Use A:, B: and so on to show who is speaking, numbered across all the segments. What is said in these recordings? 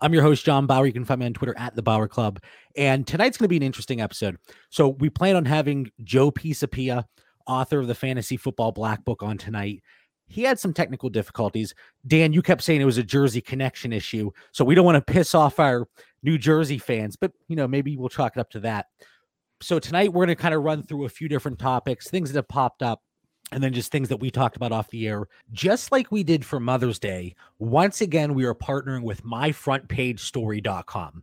A: I'm your host, John Bauer. You can find me on Twitter at the Bauer Club. And tonight's going to be an interesting episode. So we plan on having Joe Pisapia, author of the Fantasy Football Black Book, on tonight. He had some technical difficulties. Dan, you kept saying it was a Jersey connection issue. So we don't want to piss off our New Jersey fans, but you know, maybe we'll chalk it up to that. So tonight we're going to kind of run through a few different topics, things that have popped up and then just things that we talked about off the air, just like we did for Mother's Day. Once again, we are partnering with myfrontpagestory.com.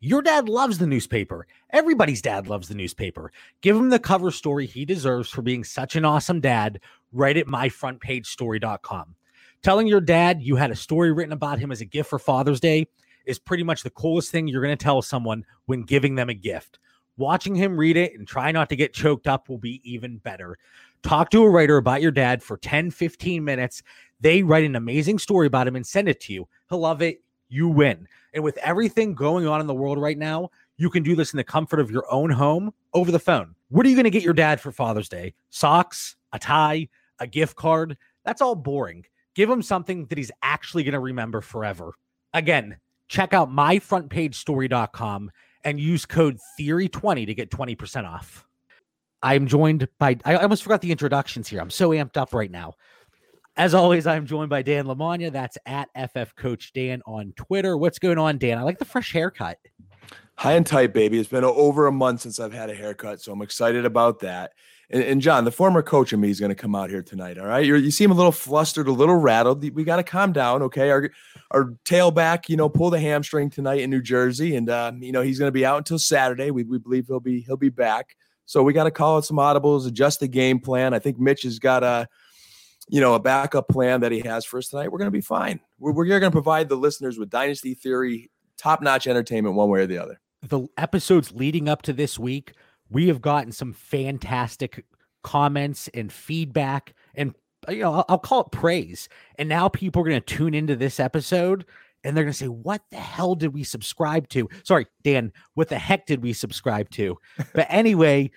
A: Your dad loves the newspaper. Everybody's dad loves the newspaper. Give him the cover story he deserves for being such an awesome dad right at myfrontpagestory.com. Telling your dad you had a story written about him as a gift for Father's Day is pretty much the coolest thing you're going to tell someone when giving them a gift. Watching him read it and try not to get choked up will be even better. Talk to a writer about your dad for 10, 15 minutes. They write an amazing story about him and send it to you. He'll love it. You win. And with everything going on in the world right now, you can do this in the comfort of your own home over the phone. What are you going to get your dad for Father's Day? Socks, a tie, a gift card? That's all boring. Give him something that he's actually going to remember forever. Again, check out myfrontpagestory.com and use code theory20 to get 20% off. I'm joined by, I almost forgot the introductions here. I'm so amped up right now. As always, I'm joined by Dan Lamagna. That's at FF Coach Dan on Twitter. What's going on, Dan? I like the fresh haircut.
B: High and tight, baby. It's been over a month since I've had a haircut, so I'm excited about that. And, and John, the former coach of me is going to come out here tonight. All right, You're, you seem a little flustered, a little rattled. We got to calm down, okay? Our our tailback, you know, pull the hamstring tonight in New Jersey, and uh, you know he's going to be out until Saturday. We, we believe he'll be he'll be back. So we got to call out some audibles, adjust the game plan. I think Mitch has got a you know, a backup plan that he has for us tonight, we're going to be fine. We're, we're going to provide the listeners with Dynasty Theory, top notch entertainment, one way or the other.
A: The episodes leading up to this week, we have gotten some fantastic comments and feedback and you know, I'll, I'll call it praise. And now people are going to tune into this episode and they're going to say, What the hell did we subscribe to? Sorry, Dan, what the heck did we subscribe to? But anyway,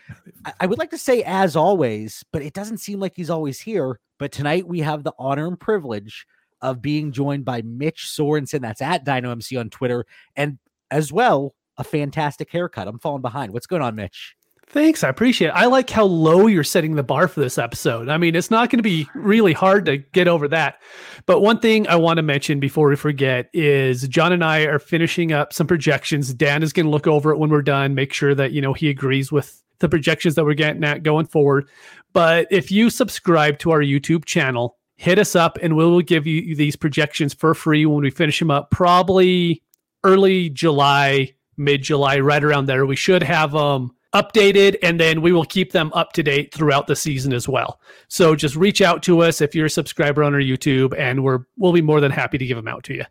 A: I, I would like to say, as always, but it doesn't seem like he's always here. But tonight we have the honor and privilege of being joined by Mitch Sorensen. That's at DynoMC on Twitter. And as well, a fantastic haircut. I'm falling behind. What's going on, Mitch?
C: Thanks, I appreciate it. I like how low you're setting the bar for this episode. I mean, it's not going to be really hard to get over that. But one thing I want to mention before we forget is John and I are finishing up some projections. Dan is going to look over it when we're done, make sure that, you know, he agrees with the projections that we're getting at going forward. But if you subscribe to our YouTube channel, hit us up and we will give you these projections for free when we finish them up, probably early July, mid July, right around there. We should have them. Um, updated and then we will keep them up to date throughout the season as well. So just reach out to us if you're a subscriber on our YouTube and we're we'll be more than happy to give them out to you.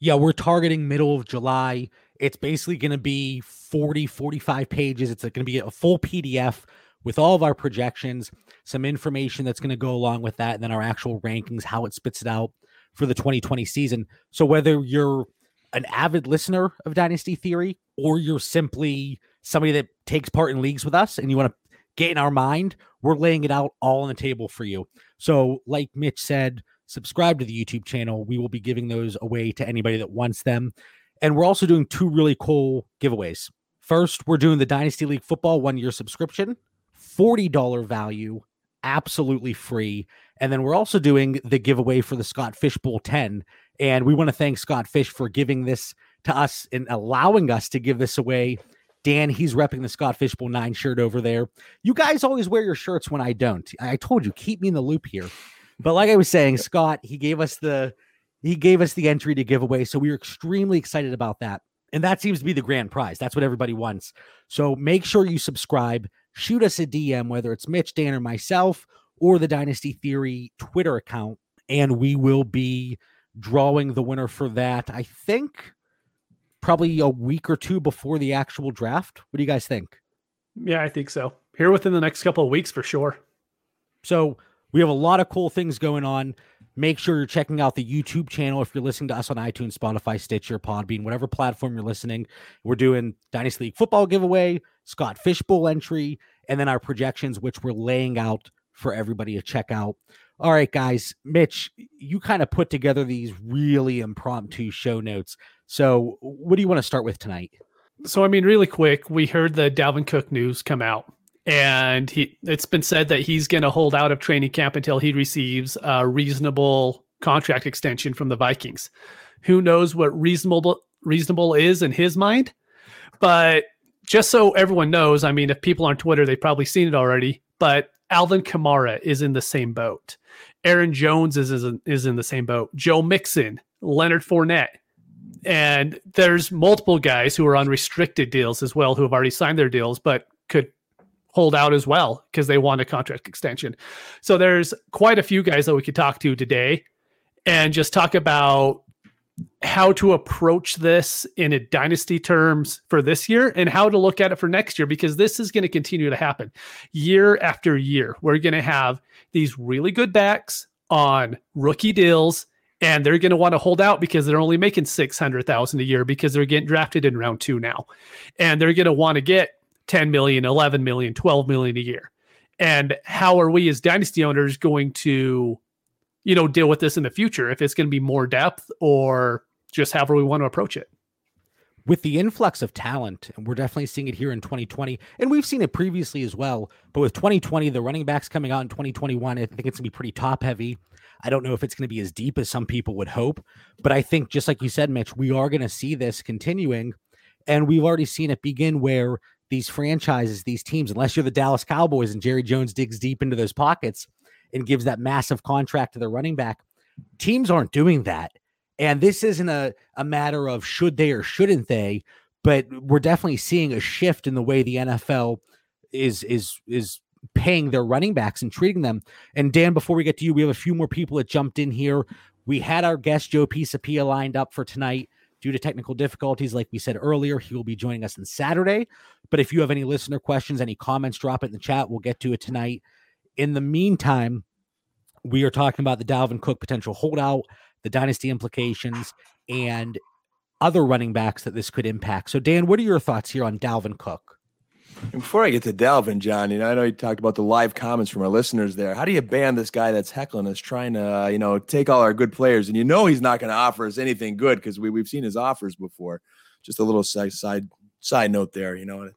A: Yeah, we're targeting middle of July. It's basically going to be 40 45 pages. It's going to be a full PDF with all of our projections, some information that's going to go along with that and then our actual rankings, how it spits it out for the 2020 season. So whether you're an avid listener of Dynasty Theory or you're simply somebody that takes part in leagues with us and you want to get in our mind, we're laying it out all on the table for you. So, like Mitch said, subscribe to the YouTube channel. We will be giving those away to anybody that wants them. And we're also doing two really cool giveaways. First, we're doing the Dynasty League Football one year subscription, $40 value, absolutely free. And then we're also doing the giveaway for the Scott Fish Bowl 10. And we want to thank Scott Fish for giving this to us and allowing us to give this away Dan, he's repping the Scott Fishbowl 9 shirt over there. You guys always wear your shirts when I don't. I told you, keep me in the loop here. But like I was saying, Scott, he gave us the he gave us the entry to give away. So we were extremely excited about that. And that seems to be the grand prize. That's what everybody wants. So make sure you subscribe, shoot us a DM, whether it's Mitch, Dan, or myself, or the Dynasty Theory Twitter account, and we will be drawing the winner for that. I think probably a week or two before the actual draft. What do you guys think?
C: Yeah, I think so. here within the next couple of weeks for sure.
A: So we have a lot of cool things going on. Make sure you're checking out the YouTube channel if you're listening to us on iTunes, Spotify, Stitcher, Podbean, whatever platform you're listening. We're doing Dynasty League football giveaway, Scott Fishbowl entry, and then our projections, which we're laying out for everybody to check out. All right, guys. Mitch, you kind of put together these really impromptu show notes. So, what do you want to start with tonight?
C: So, I mean, really quick, we heard the Dalvin Cook news come out, and he it's been said that he's going to hold out of training camp until he receives a reasonable contract extension from the Vikings. Who knows what reasonable reasonable is in his mind? But just so everyone knows, I mean, if people on Twitter, they've probably seen it already, but Alvin Kamara is in the same boat. Aaron Jones is, is, is in the same boat. Joe Mixon, Leonard Fournette. And there's multiple guys who are on restricted deals as well who have already signed their deals, but could hold out as well because they want a contract extension. So there's quite a few guys that we could talk to today and just talk about how to approach this in a dynasty terms for this year and how to look at it for next year because this is going to continue to happen year after year. We're going to have these really good backs on rookie deals and they're going to want to hold out because they're only making 600,000 a year because they're getting drafted in round 2 now. And they're going to want to get 10 million, 11 million, 12 million a year. And how are we as dynasty owners going to you know, deal with this in the future if it's going to be more depth or just however we want to approach it.
A: With the influx of talent, and we're definitely seeing it here in 2020, and we've seen it previously as well. But with 2020, the running backs coming out in 2021, I think it's to be pretty top heavy. I don't know if it's to be as deep as some people would hope, but I think, just like you said, Mitch, we are to see this continuing. And we've already seen it begin where these franchises, these teams, unless you're the Dallas Cowboys and Jerry Jones digs deep into those pockets, and gives that massive contract to the running back. Teams aren't doing that. And this isn't a, a matter of should they or shouldn't they, but we're definitely seeing a shift in the way the NFL is is is paying their running backs and treating them. And Dan, before we get to you, we have a few more people that jumped in here. We had our guest Joe Pisapia lined up for tonight due to technical difficulties. Like we said earlier, he will be joining us on Saturday. But if you have any listener questions, any comments, drop it in the chat. We'll get to it tonight. In the meantime, we are talking about the Dalvin Cook potential holdout, the dynasty implications, and other running backs that this could impact. So, Dan, what are your thoughts here on Dalvin Cook?
B: before I get to Dalvin, John, you know, I know you talked about the live comments from our listeners there. How do you ban this guy that's heckling us, trying to, uh, you know, take all our good players? And you know he's not going to offer us anything good because we, we've seen his offers before. Just a little side side side note there, you know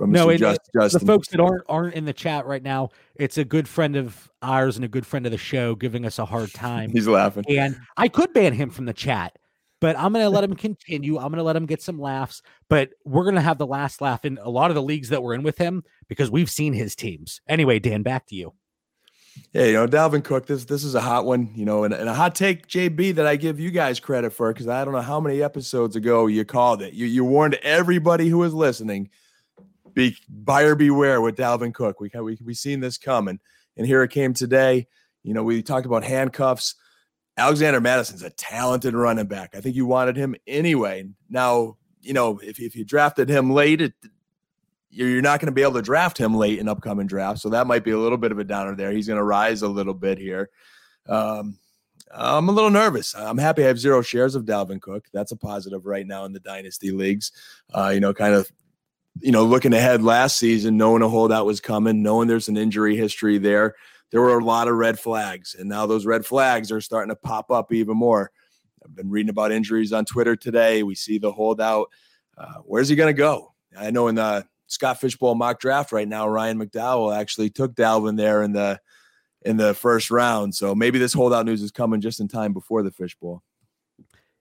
A: from no, Just, Justin. The folks that aren't aren't in the chat right now, it's a good friend of ours and a good friend of the show giving us a hard time.
B: He's laughing.
A: And I could ban him from the chat, but I'm going to let him continue. I'm going to let him get some laughs, but we're going to have the last laugh in a lot of the leagues that we're in with him because we've seen his teams. Anyway, Dan, back to you.
B: Yeah, you know, Dalvin Cook, this this is a hot one, you know, and, and a hot take, JB, that I give you guys credit for because I don't know how many episodes ago you called it. You you warned everybody who was listening be buyer beware with Dalvin Cook. We we we seen this coming, and here it came today. You know, we talked about handcuffs. Alexander Mattison's a talented running back. I think you wanted him anyway. Now, you know, if if you drafted him late, it, you're not going to be able to draft him late in upcoming drafts. So that might be a little bit of a downer there. He's going to rise a little bit here. Um, I'm a little nervous. I'm happy I have zero shares of Dalvin Cook. That's a positive right now in the dynasty leagues. Uh, you know, kind of you know, looking ahead last season, knowing a holdout was coming, knowing there's an injury history there, there were a lot of red flags. And now those red flags are starting to pop up even more. I've been reading about injuries on Twitter today. We see the holdout. Uh, where's he going to go? I know in the Scott Fishbowl mock draft right now, Ryan McDowell actually took Dalvin there in the in the first round. So maybe this holdout news is coming just in time before the Fishbowl.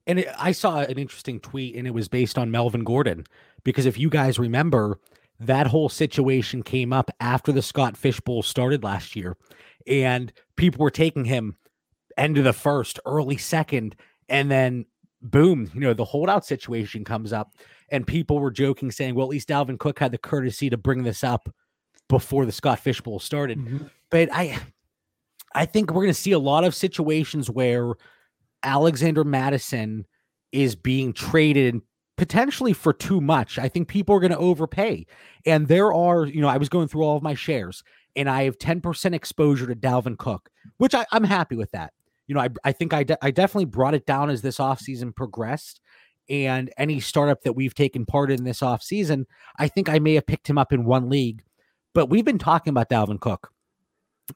A: And it, I saw an interesting tweet, and it was based on Melvin Gordon. Because if you guys remember, that whole situation came up after the Scott Fishbowl started last year, and people were taking him end of the first, early second, and then boom, you know, the holdout situation comes up, and people were joking, saying, well, at least Dalvin Cook had the courtesy to bring this up before the Scott Fishbowl started. Mm-hmm. But I I think we're gonna see a lot of situations where Alexander Mattison is being traded potentially for too much. I think people are going to overpay. And there are, you know, I was going through all of my shares and I have 10% exposure to Dalvin Cook, which I, am happy with that. You know, I, I think I, de- I definitely brought it down as this offseason progressed. And any startup that we've taken part in this offseason, I think I may have picked him up in one league. But we've been talking about Dalvin Cook.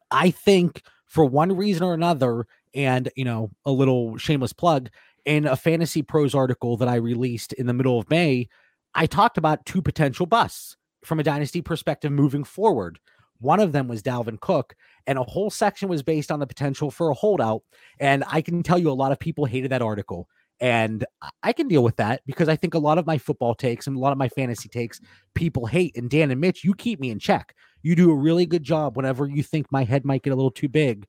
A: I think for one reason or another, and, you know, a little shameless plug, in a Fantasy Pros article that I released in the middle of May, I talked about two potential busts from a dynasty perspective moving forward. One of them was Dalvin Cook, and a whole section was based on the potential for a holdout. And I can tell you a lot of people hated that article. And I can deal with that because I think a lot of my football takes and a lot of my fantasy takes people hate. And Dan and Mitch, you keep me in check. You do a really good job whenever you think my head might get a little too big.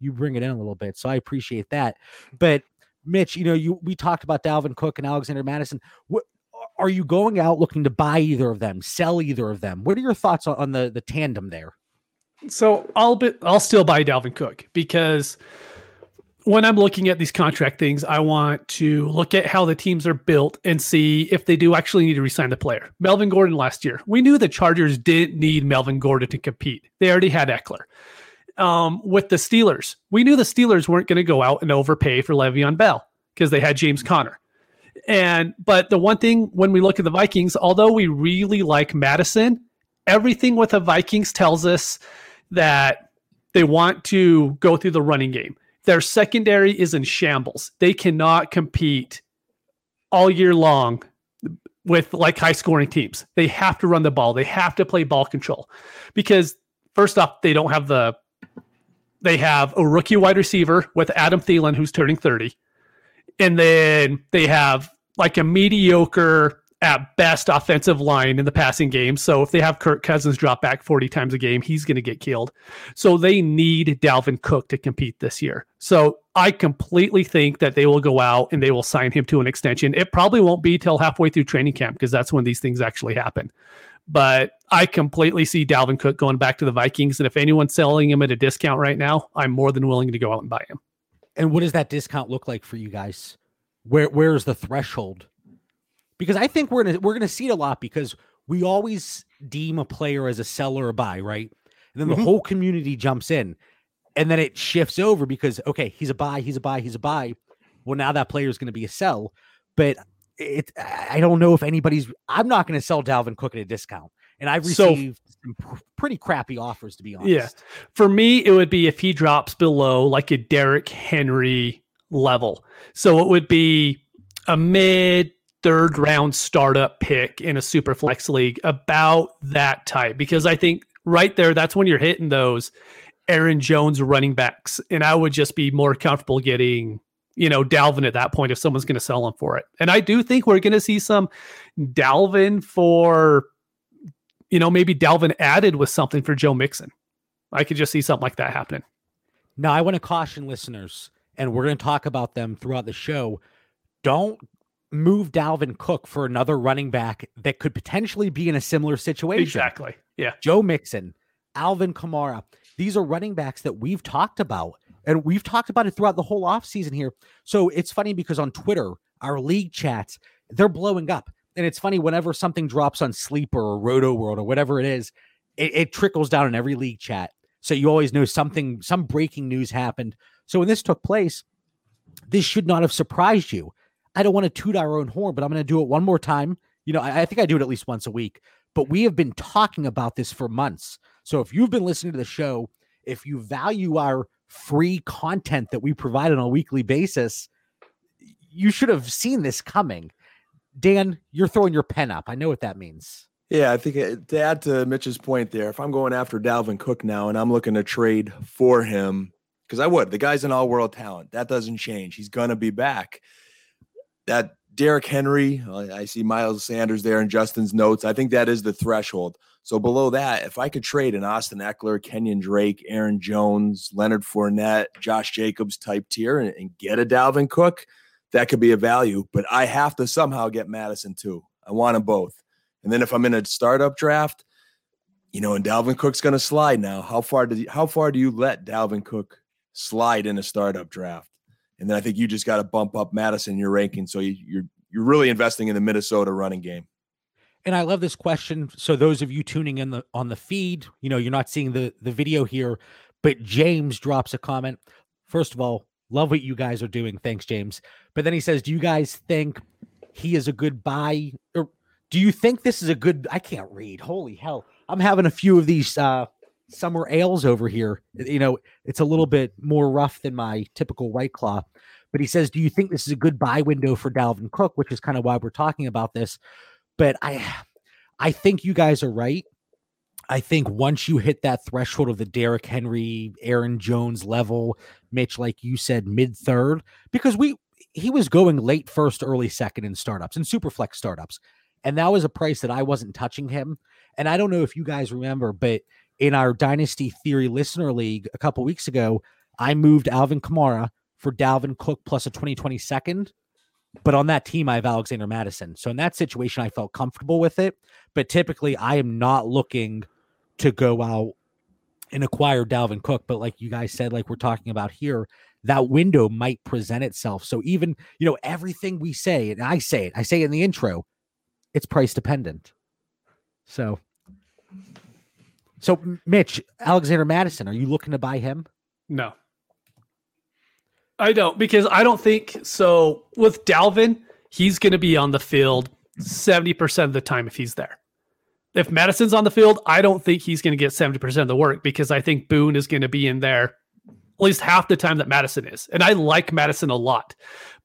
A: You bring it in a little bit. So I appreciate that. But Mitch, you know, you we talked about Dalvin Cook and Alexander Mattison. What are you going out looking to buy either of them, sell either of them? What are your thoughts on, on the the tandem there?
C: So I'll be I'll still buy Dalvin Cook because when I'm looking at these contract things, I want to look at how the teams are built and see if they do actually need to resign the player. Melvin Gordon last year, we knew the Chargers didn't need Melvin Gordon to compete. They already had Ekeler. Um, with the Steelers, we knew the Steelers weren't going to go out and overpay for Le'Veon Bell because they had James Conner. And but the one thing when we look at the Vikings, although we really like Mattison, everything with the Vikings tells us that they want to go through the running game. Their secondary is in shambles. They cannot compete all year long with like high scoring teams. They have to run the ball. They have to play ball control because first off, they don't have the they have a rookie wide receiver with Adam Thielen who's turning 30 and then they have like a mediocre at best offensive line in the passing game. So if they have Kirk Cousins drop back 40 times a game, he's going to get killed. So they need Dalvin Cook to compete this year. So I completely think that they will go out and they will sign him to an extension. It probably won't be till halfway through training camp because that's when these things actually happen. But I completely see Dalvin Cook going back to the Vikings. And if anyone's selling him at a discount right now, I'm more than willing to go out and buy him.
A: And what does that discount look like for you guys? Where where's the threshold? Because I think we're gonna we're gonna see it a lot because we always deem a player as a seller or a buy, right? And then the mm-hmm. whole community jumps in, and then it shifts over because okay, he's a buy, he's a buy, he's a buy. Well, now that player is going to be a sell, but it I don't know if anybody's. I'm not going to sell Dalvin Cook at a discount, and I've received so, some pretty crappy offers to be honest.
C: Yeah, for me, it would be if he drops below like a Derrick Henry level. So it would be a mid third round startup pick in a super flex league, about that type. Because I think right there, that's when you're hitting those Aaron Jones running backs. And I would just be more comfortable getting, you know, Dalvin at that point if someone's going to sell him for it. And I do think we're going to see some Dalvin for, you know, maybe Dalvin added with something for Joe Mixon. I could just see something like that happening.
A: Now, I want to caution listeners and we're going to talk about them throughout the show. Don't move Dalvin Cook for another running back that could potentially be in a similar situation.
C: Exactly. Yeah.
A: Joe Mixon, Alvin Kamara. These are running backs that we've talked about. And we've talked about it throughout the whole offseason here. So it's funny because on Twitter, our league chats, they're blowing up. And it's funny whenever something drops on Sleeper or Rotoworld or whatever it is, it, it trickles down in every league chat. So you always know something, some breaking news happened. So when this took place, this should not have surprised you. I don't want to toot our own horn, but I'm going to do it one more time. You know, I, I, think I do it at least once a week, but we have been talking about this for months. So if you've been listening to the show, if you value our free content that we provide on a weekly basis, you should have seen this coming. Dan, you're throwing your pen up. I know what that means.
B: Yeah, I think uh, to add to Mitch's point there, if I'm going after Dalvin Cook now and I'm looking to trade for him, because I would. The guy's an all world talent. That doesn't change. He's going to be back. That Derrick Henry, I see Miles Sanders there in Justin's notes. I think that is the threshold. So below that, if I could trade an Austin Ekeler, Kenyon Drake, Aaron Jones, Leonard Fournette, Josh Jacobs type tier and, and get a Dalvin Cook, that could be a value. But I have to somehow get Mattison too. I want them both. And then if I'm in a startup draft, you know, and Dalvin Cook's going to slide now. How far you, how far do you let Dalvin Cook slide in a startup draft. And then I think you just got to bump up Mattison your ranking so you, you're you're really investing in the Minnesota running game.
A: And I love this question. So those of you tuning in the on the feed, you know, you're not seeing the the video here, but James drops a comment. First of all, love what you guys are doing. Thanks, James. But then he says, "Do you guys think he is a good buy or do you think this is a good I can't read. Holy hell. I'm having a few of these uh summer ales over here. You know, it's a little bit more rough than my typical white claw. But he says, "Do you think this is a good buy window for Dalvin Cook?" Which is kind of why we're talking about this. But I, I think you guys are right. I think once you hit that threshold of the Derrick Henry, Aaron Jones level, Mitch, like you said, mid third, because we he was going late first, early second in startups and super flex startups. And that was a price that I wasn't touching him. And I don't know if you guys remember, but in our Dynasty Theory Listener League a couple weeks ago, I moved Alvin Kamara for Dalvin Cook plus a 2020 second but on that team, I have Alexander Mattison. So in that situation, I felt comfortable with it. But typically, I am not looking to go out and acquire Dalvin Cook. But like you guys said, like we're talking about here, that window might present itself. So even, you know, everything we say, and I say it, I say it in the intro, it's price dependent. So, so Mitch, Alexander Mattison, are you looking to buy him?
C: No. I don't because I don't think so. With Dalvin, he's going to be on the field 70% of the time if he's there. If Mattison's on the field, I don't think he's going to get 70% of the work because I think Boone is going to be in there at least half the time that Mattison is. And I like Mattison a lot,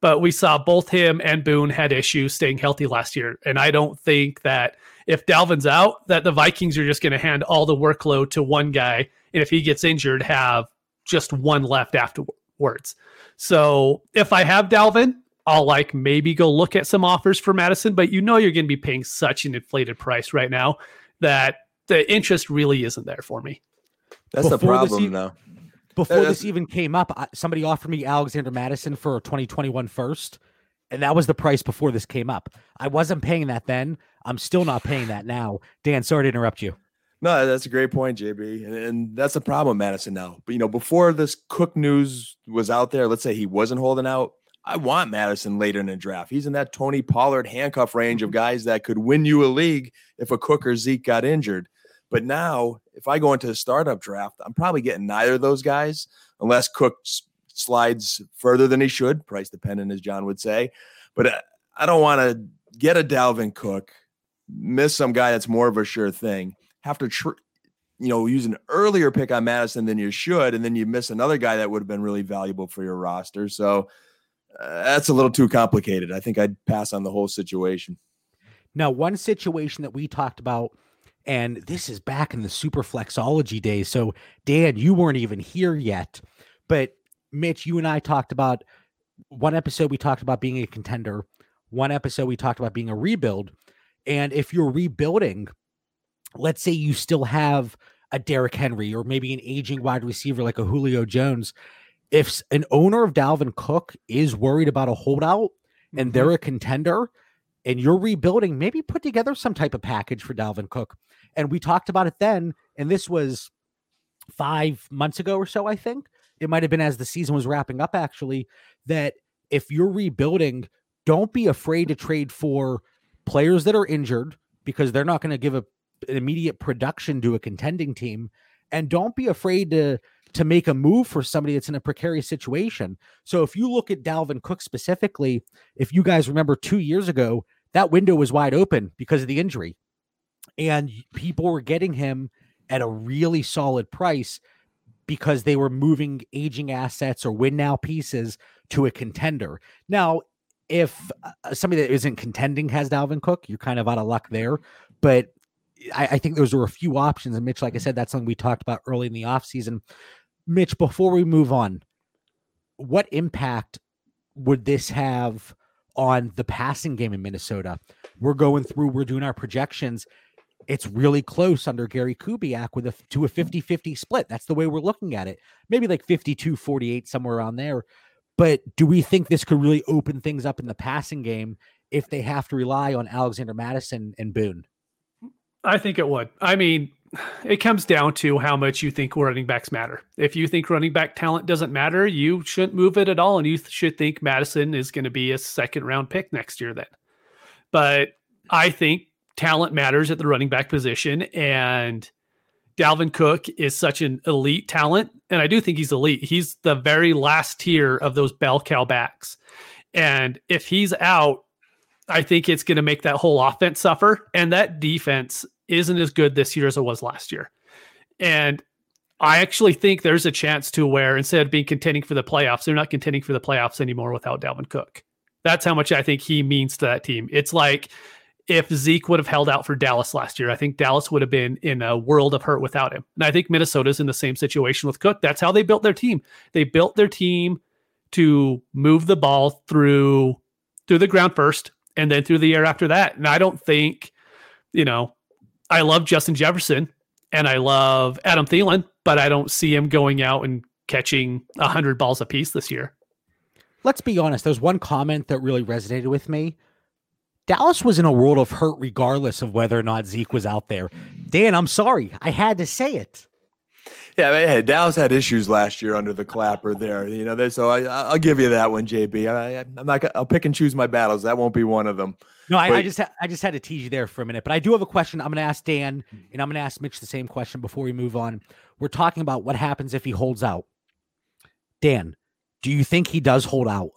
C: but we saw both him and Boone had issues staying healthy last year. And I don't think that if Dalvin's out, that the Vikings are just going to hand all the workload to one guy. And if he gets injured, have just one left afterwards. So if I have Dalvin, I'll like maybe go look at some offers for Mattison, but you know you're going to be paying such an inflated price right now that the interest really isn't there for me.
B: That's before the problem, even, though.
A: Before this even came up, somebody offered me Alexander Mattison for a 2021 first, and that was the price before this came up. I wasn't paying that then. I'm still not paying that now. Dan, sorry to interrupt you.
B: No, that's a great point, JB. And, and, that's the problem, Mattison, Now, but you know, before this Cook news was out there, let's say he wasn't holding out. I want Mattison later in the draft. He's in that Tony Pollard handcuff range of mm-hmm. guys that could win you a league if a Cook or Zeke got injured. But now, if I go into a startup draft, I'm probably getting neither of those guys unless Cook slides further than he should, price dependent, as John would say. But uh, I don't want to get a Dalvin Cook, miss some guy that's more of a sure thing have to, tr- you know, use an earlier pick on Mattison than you should, and then you miss another guy that would have been really valuable for your roster. So uh, that's a little too complicated. I think I'd pass on the whole situation.
A: Now, one situation that we talked about, and this is back in the super flexology days. So, Dan, you weren't even here yet, but Mitch, you and I talked about one episode. We talked about being a contender. One episode we talked about being a rebuild. And if you're rebuilding, let's say you still have a Derrick Henry or maybe an aging wide receiver like a Julio Jones, if an owner of Dalvin Cook is worried about a holdout and mm-hmm. they're a contender and you're rebuilding, maybe put together some type of package for Dalvin Cook. And we talked about it then, and this was five months ago or so, I think. It might have been as the season was wrapping up, actually, that if you're rebuilding, don't be afraid to trade for players that are injured because they're not going to give a immediate production to a contending team and don't be afraid to to make a move for somebody that's in a precarious situation. So if you look at Dalvin Cook specifically, if you guys remember 2 years ago, that window was wide open because of the injury. And people were getting him at a really solid price because they were moving aging assets or win now pieces to a contender. Now, if uh, somebody that isn't contending has Dalvin Cook, you're kind of out of luck there. But I, I, think those were a few options. And Mitch, like I said, that's something we talked about early in the offseason. Mitch, before we move on, what impact would this have on the passing game in Minnesota? We're going through, we're doing our projections. It's really close under Gary Kubiak with a to a hmm. 50 50 split. That's the way we're looking at it. Maybe like 52 48, somewhere around there. But do we think this could really open things up in the passing game if they have to rely on Alexander Mattison and Boone?
C: I think it would. I mean, it comes down to how much you think running backs matter. If you think running back talent doesn't matter, you shouldn't move it at all. And you should think Mattison is going to be a second round pick next year then. But I think talent matters at the running back position. And Dalvin Cook is such an elite talent. And I do think he's elite. He's the very last tier of those bell cow backs. And if he's out, I think it's going to make that whole offense suffer. And that defense isn't as good this year as it was last year. And I actually think there's a chance to where instead of being contending for the playoffs, they're not contending for the playoffs anymore without Dalvin Cook. That's how much I think he means to that team. It's like if Zeke would have held out for Dallas last year, I think Dallas would have been in a world of hurt without him. And I think Minnesota's in the same situation with Cook. That's how they built their team. They built their team to move the ball through through the ground first and then through the air after that. And I don't think, you know, I love Justin Jefferson and I love Adam Thielen, but I don't see him going out and catching 100 balls apiece this year.
A: Let's be honest, there's one comment that really resonated with me Dallas was in a world of hurt regardless of whether or not Zeke was out there. Dan, I'm sorry. I had to say it.
B: Yeah, hey, Dallas had issues last year under the clapper there. You know, so I, will give you that one, JB. I, am not. I'll pick and choose my battles. That won't be one of them.
A: No, I, I just ha- I just had to tease you there for a minute. But I do have a question. I'm going to ask Dan, and I'm going to ask Mitch the same question before we move on. We're talking about what happens if he holds out. Dan, do you think he does hold out?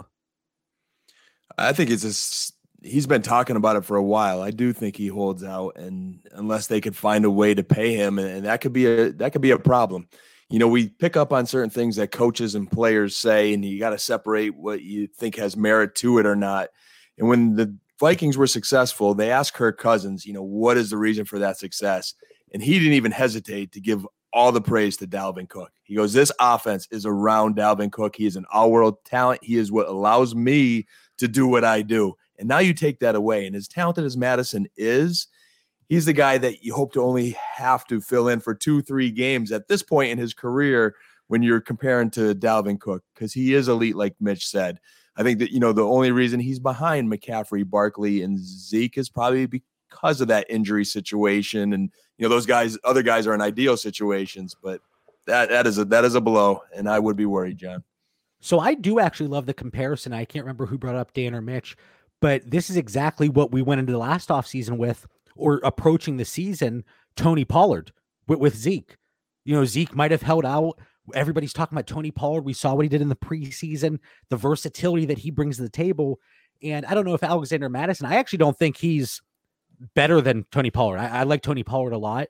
B: I think it's a he's been talking about it for a while. I do think he holds out, and unless they could find a way to pay him, and that could be a that could be a problem. You know, we pick up on certain things that coaches and players say, and you got to separate what you think has merit to it or not. And when the Vikings were successful, they asked Kirk Cousins, you know, what is the reason for that success? And he didn't even hesitate to give all the praise to Dalvin Cook. He goes, This offense is around Dalvin Cook. He is an all world talent. He is what allows me to do what I do. And now you take that away. And as talented as Mattison is, he's the guy that you hope to only have to fill in for two, three games at this point in his career when you're comparing to Dalvin Cook, because he is elite, like Mitch said. I think that, you know, the only reason he's behind McCaffrey, Barkley, and Zeke is probably because of that injury situation. And, you know, those guys, other guys are in ideal situations, but that that is a that is a blow. And I would be worried, John.
A: So I do actually love the comparison. I can't remember who brought up Dan or Mitch, but this is exactly what we went into the last offseason with or approaching the season Tony Pollard with, with Zeke. You know, Zeke might have held out. Everybody's talking about Tony Pollard. We saw what he did in the preseason, the versatility that he brings to the table. And I don't know if Alexander Mattison, I actually don't think he's better than Tony Pollard. I, I like Tony Pollard a lot.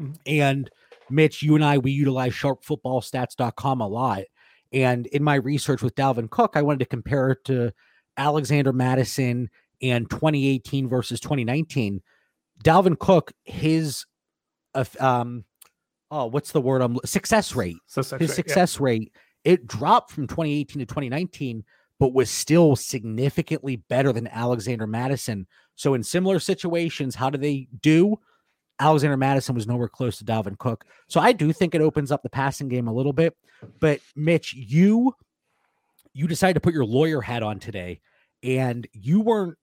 A: Mm-hmm. And Mitch, you and I, we utilize sharpfootballstats.com a lot. And in my research with Dalvin Cook, I wanted to compare it to Alexander Mattison and 2018 versus 2019, Dalvin Cook, his um oh, what's the word? Um, success rate. Success his rate, success yeah. rate it dropped from 2018 to 2019, but was still significantly better than Alexander Mattison. So in similar situations, how do they do? Alexander Mattison was nowhere close to Dalvin Cook. So I do think it opens up the passing game a little bit. But Mitch, you you decided to put your lawyer hat on today and you weren't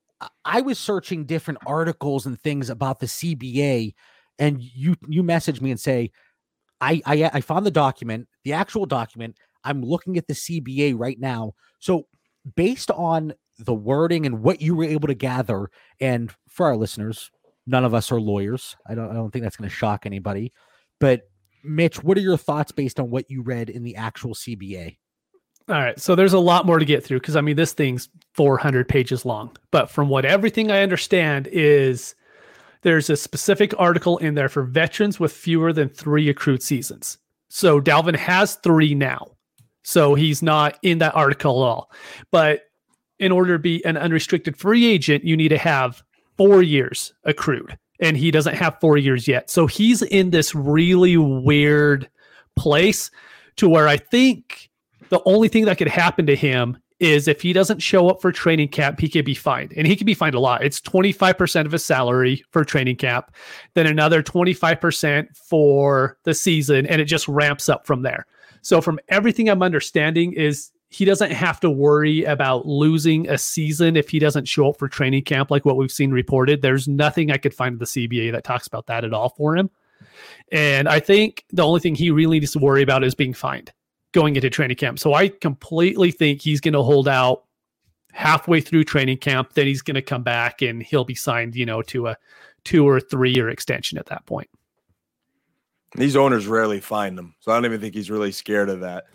A: I was searching different articles and things about the CBA and you you message me and say I, I I found the document, the actual document. I'm looking at the CBA right now. So based on the wording and what you were able to gather and for our listeners, none of us are lawyers. I don't I don't think that's going to shock anybody. But Mitch, what are your thoughts based on what you read in the actual CBA?
C: All right. So there's a lot more to get through because I mean this thing's 400 pages long. But from what everything I understand is there's a specific article in there for veterans with fewer than 3 accrued seasons. So Dalvin has 3 now. So he's not in that article at all. But in order to be an unrestricted free agent, you need to have 4 years accrued and he doesn't have 4 years yet. So he's in this really weird place to where I think the only thing that could happen to him is if he doesn't show up for training camp, he could be fined. And he could be fined a lot. It's 25% of his salary for training camp, then another 25% for the season, and it just ramps up from there. So from everything I'm understanding is he doesn't have to worry about losing a season if he doesn't show up for training camp like what we've seen reported. There's nothing I could find in the CBA that talks about that at all for him. And I think the only thing he really needs to worry about is being fined going into training camp. So I completely think he's going to hold out halfway through training camp. Then he's going to come back and he'll be signed, you know, to a two or three year extension at that point.
B: These owners rarely find them, so I don't even think he's really scared of that.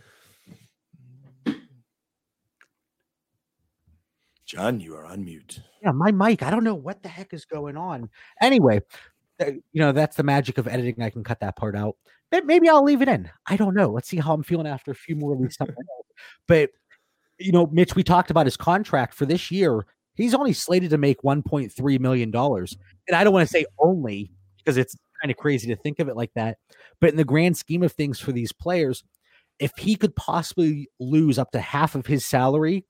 B: John, you are on mute.
A: Yeah, my mic. I don't know what the heck is going on. Anyway, Uh, you know that's the magic of editing. I can cut that part out. Maybe I'll leave it in. I don't know. Let's see how I'm feeling after a few more weeks. but you know, Mitch, we talked about his contract for this year. He's only slated to make 1.3 million dollars, and I don't want to say only because it's kind of crazy to think of it like that. But in the grand scheme of things for these players, if he could possibly lose up to half of his salary,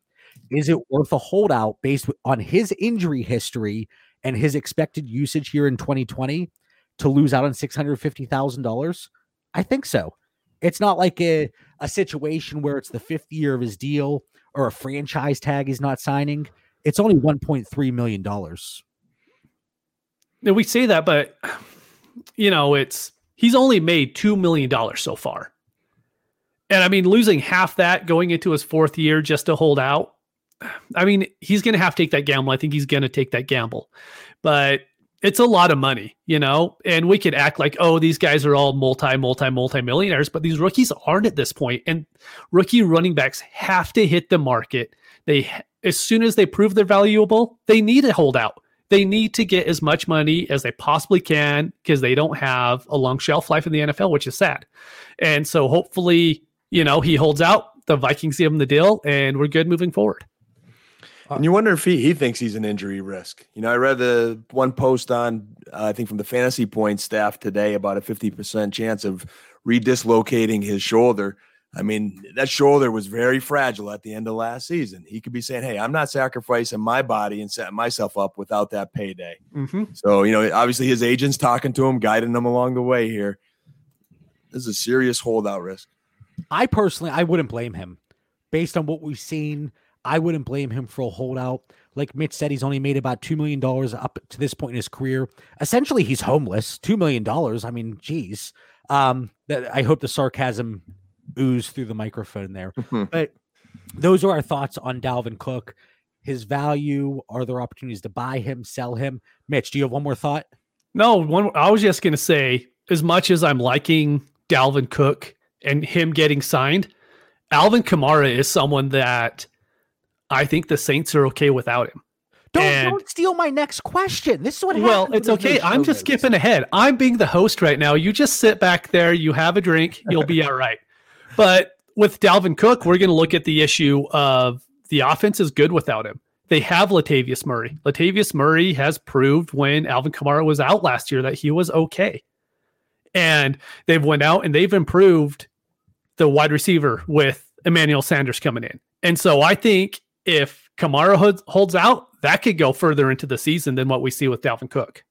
A: is it worth a holdout based on his injury history and his expected usage here in 2020 to lose out on $650,000? I think so. It's not like a, a situation where it's the fifth year of his deal or a franchise tag he's not signing. It's only $1.3 million.
C: Now we say that, but you know, it's he's only made $2 million so far. And I mean, losing half that going into his fourth year just to hold out. I mean, he's going to have to take that gamble. I think he's going to take that gamble. But it's a lot of money, you know, and we could act like, oh, these guys are all multi, multi, multi millionaires, but these rookies aren't at this point. And rookie running backs have to hit the market. They, as soon as they prove they're valuable, they need a holdout. They need to get as much money as they possibly can because they don't have a long shelf life in the NFL, which is sad. And so hopefully, you know, he holds out. The Vikings give him the deal, and we're good moving forward.
B: And you wonder if he, he thinks he's an injury risk. You know, I read the one post on, uh, I think from the fantasy point staff today about a 50% chance of redislocating his shoulder. I mean, that shoulder was very fragile at the end of last season. He could be saying, Hey, I'm not sacrificing my body and setting myself up without that payday. Mm-hmm. So, you know, obviously his agent's talking to him, guiding him along the way here. This is a serious holdout risk.
A: I personally, I wouldn't blame him based on what we've seen I wouldn't blame him for a holdout. Like Mitch said, he's only made about $2 million up to this point in his career. Essentially, he's homeless. $2 million. I mean, geez. Um, I hope the sarcasm oozed through the microphone there. but those are our thoughts on Dalvin Cook. His value. Are there opportunities to buy him, sell him? Mitch, do you have one more thought?
C: No, one. I was just going to say, as much as I'm liking Dalvin Cook and him getting signed, Alvin Kamara is someone that I think the Saints are okay without him.
A: Don't, don't steal my next question. This is what happened.
C: Well, it's okay. I'm just skipping ahead. I'm being the host right now. You just sit back there, you have a drink, you'll be all right. But with Dalvin Cook, we're going to look at the issue of the offense is good without him. They have Latavius Murray. Latavius Murray has proved when Alvin Kamara was out last year that he was okay. And they've went out and they've improved the wide receiver with Emmanuel Sanders coming in. And so I think if Kamara holds out, that could go further into the season than what we see with Dalvin Cook.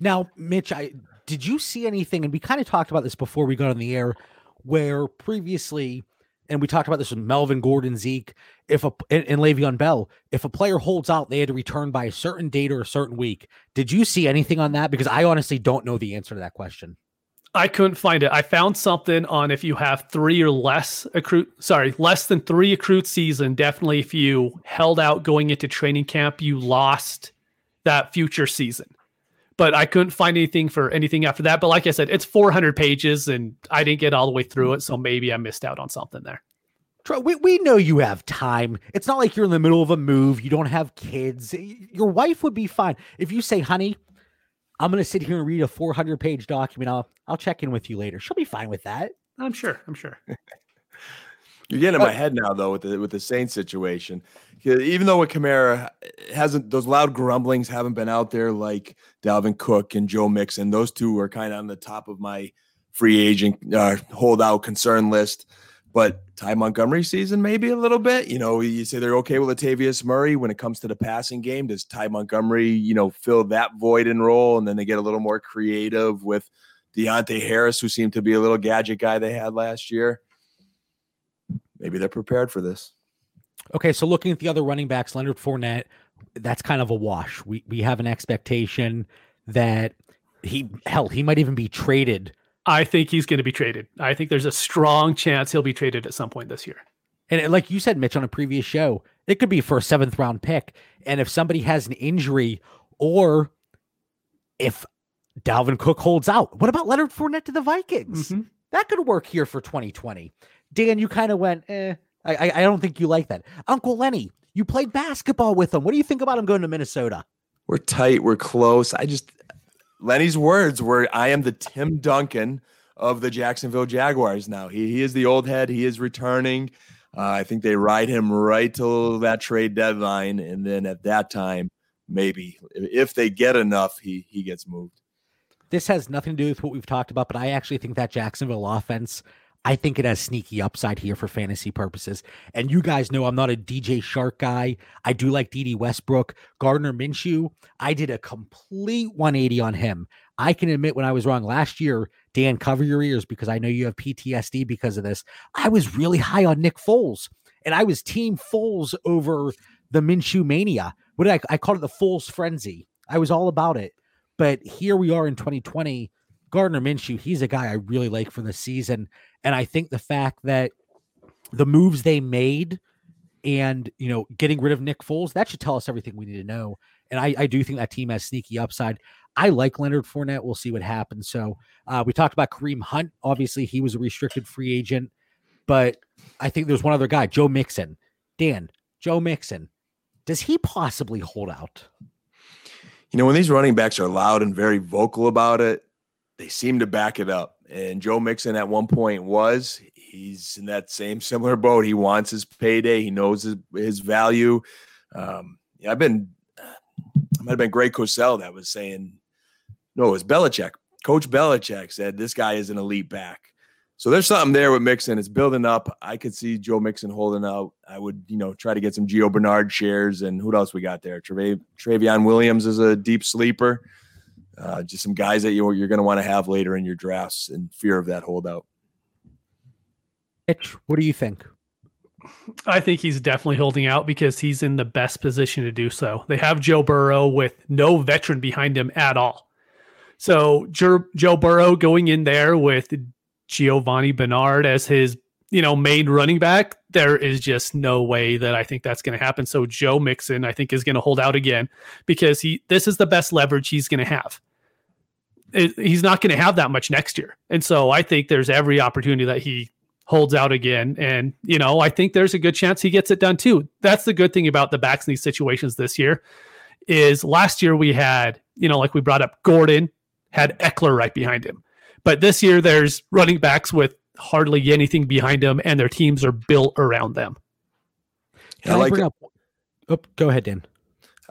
A: Now, Mitch, I did you see anything? And we kind of talked about this before we got on the air, where previously, and we talked about this with Melvin Gordon, Zeke, if a and, and Le'Veon Bell, if a player holds out, they had to return by a certain date or a certain week. Did you see anything on that? Because I honestly don't know the answer to that question.
C: I couldn't find it. I found something on if you have three or less accrued, sorry, less than three accrued season. Definitely, if you held out going into training camp, you lost that future season. But I couldn't find anything for anything after that. But like I said, it's 400 pages and I didn't get all the way through it. So maybe I missed out on something there.
A: We, we know you have time. It's not like you're in the middle of a move. You don't have kids. Your wife would be fine. If you say, honey, I'm going to sit here and read a 400 page document. I'll I'll check in with you later. She'll be fine with that.
C: I'm sure. I'm sure.
B: You're getting in my head now, though, with the with the Saints situation. Even though with Kamara hasn't those loud grumblings haven't been out there like Dalvin Cook and Joe Mixon. Those two are kind of on the top of my free agent uh, holdout concern list. But Ty Montgomery season, maybe a little bit. You know, you say they're okay with Latavius Murray when it comes to the passing game. Does Ty Montgomery, you know, fill that void and role? And then they get a little more creative with Deonte Harris, who seemed to be a little gadget guy they had last year. Maybe they're prepared for this.
A: Okay, so looking at the other running backs, Leonard Fournette, that's kind of a wash. We we have an expectation that he hell he might even be traded
C: I think he's going to be traded. I think there's a strong chance he'll be traded at some point this year.
A: And like you said, Mitch, on a previous show, it could be for a seventh round pick. And if somebody has an injury or if Dalvin Cook holds out, what about Leonard Fournette to the Vikings? Mm-hmm. That could work here for 2020. Dan, you kind of went, eh, I, I don't think you like that. Uncle Lenny, you played basketball with him. What do you think about him going to Minnesota?
B: We're tight. We're close. I just, Lenny's words were, I am the Tim Duncan of the Jacksonville Jaguars now. He, he is the old head. He is returning. Uh, I think they ride him right till that trade deadline. And then at that time, maybe if they get enough, he, he gets moved.
A: This has nothing to do with what we've talked about, but I actually think that Jacksonville offense I think it has sneaky upside here for fantasy purposes. And you guys know I'm not a DJ Chark guy. I do like Dede Westbrook. Gardner Minshew, I did a complete 180 on him. I can admit when I was wrong last year, Dan, cover your ears because I know you have PTSD because of this. I was really high on Nick Foles, and I was team Foles over the Minshew mania. What did I, I called it the Foles frenzy. I was all about it. But here we are in 2020. Gardner Minshew, he's a guy I really like for the season. And I think the fact that the moves they made and you know getting rid of Nick Foles that should tell us everything we need to know. And I, I do think that team has sneaky upside. I like Leonard Fournette. We'll see what happens. So uh, we talked about Kareem Hunt. Obviously, he was a restricted free agent, but I think there's one other guy, Joe Mixon. Dan, Joe Mixon. Does he possibly hold out?
B: You know, when these running backs are loud and very vocal about it, they seem to back it up. And Joe Mixon at one point was. He's in that same similar boat. He wants his payday. He knows his, his value. Um, yeah, I've been, it might have been Greg Cosell that was saying, no, it was Belichick. Coach Belichick said this guy is an elite back. So there's something there with Mixon. It's building up. I could see Joe Mixon holding out. I would, you know, try to get some Gio Bernard shares. And who else we got there? Trav- Trayveon Williams is a deep sleeper. Uh, just some guys that you're, you're going to want to have later in your drafts in fear of that holdout.
A: Mitch, what do you think?
C: I think he's definitely holding out because he's in the best position to do so. They have Joe Burrow with no veteran behind him at all. So Joe, Joe Burrow going in there with Giovanni Bernard as his you know main running back, there is just no way that I think that's going to happen. So Joe Mixon, I think, is going to hold out again because he this is the best leverage he's going to have he's not going to have that much next year. And so I think there's every opportunity that he holds out again. And, you know, I think there's a good chance he gets it done too. That's the good thing about the backs in these situations this year is last year we had, you know, like we brought up Gordon had Ekeler right behind him. But this year there's running backs with hardly anything behind them and their teams are built around them.
A: Can I, I like bring up oh, go ahead, Dan.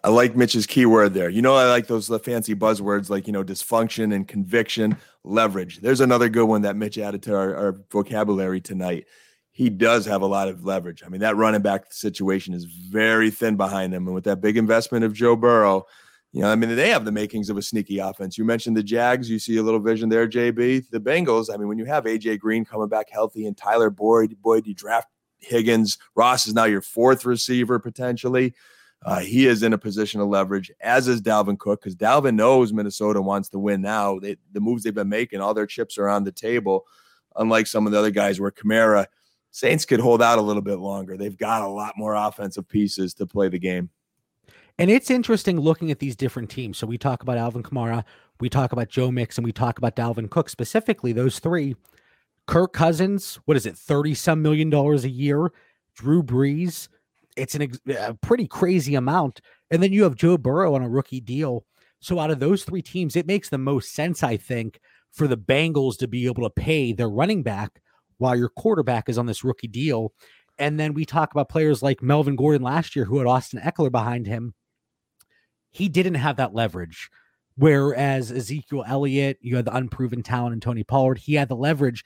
B: I like Mitch's keyword there. You know, I like those fancy buzzwords like, you know, dysfunction and conviction, leverage. There's another good one that Mitch added to our, our vocabulary tonight. He does have a lot of leverage. I mean, that running back situation is very thin behind him. And with that big investment of Joe Burrow, you know, I mean, they have the makings of a sneaky offense. You mentioned the Jags. You see a little vision there, JB. The Bengals, I mean, when you have AJ Green coming back healthy and Tyler Boyd, Boyd, you draft Higgins. Ross is now your fourth receiver potentially. Uh, he is in a position of leverage, as is Dalvin Cook, because Dalvin knows Minnesota wants to win now. They, the moves they've been making, all their chips are on the table. Unlike some of the other guys where Kamara, Saints could hold out a little bit longer. They've got a lot more offensive pieces to play the game.
A: And it's interesting looking at these different teams. So we talk about Alvin Kamara, we talk about Joe Mix, and we talk about Dalvin Cook specifically. Those three, Kirk Cousins, what is it, thirty some million dollars a year? Drew Brees, it's an a pretty crazy amount. And then you have Joe Burrow on a rookie deal. So out of those three teams, it makes the most sense, I think, for the Bengals to be able to pay their running back while your quarterback is on this rookie deal. And then we talk about players like Melvin Gordon last year, who had Austin Ekeler behind him. He didn't have that leverage. Whereas Ezekiel Elliott, you had the unproven talent in Tony Pollard, he had the leverage.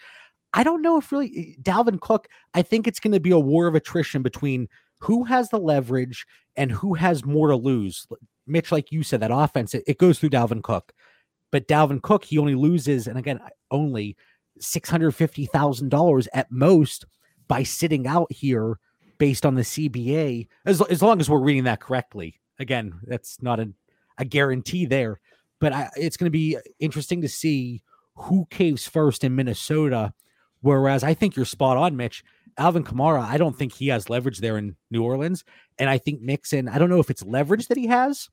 A: I don't know if really eh, Dalvin Cook, I think it's going to be a war of attrition between who has the leverage and who has more to lose. Mitch, like you said, that offense, it, it goes through Dalvin Cook. But Dalvin Cook, he only loses, and again, only $650,000 at most by sitting out here based on the CBA, as, as long as we're reading that correctly. Again, that's not a, a guarantee there, but I, it's going to be interesting to see who caves first in Minnesota. Whereas I think you're spot on, Mitch Alvin Kamara, I don't think he has leverage there in New Orleans. And I think Mixon, I don't know if it's leverage that he has,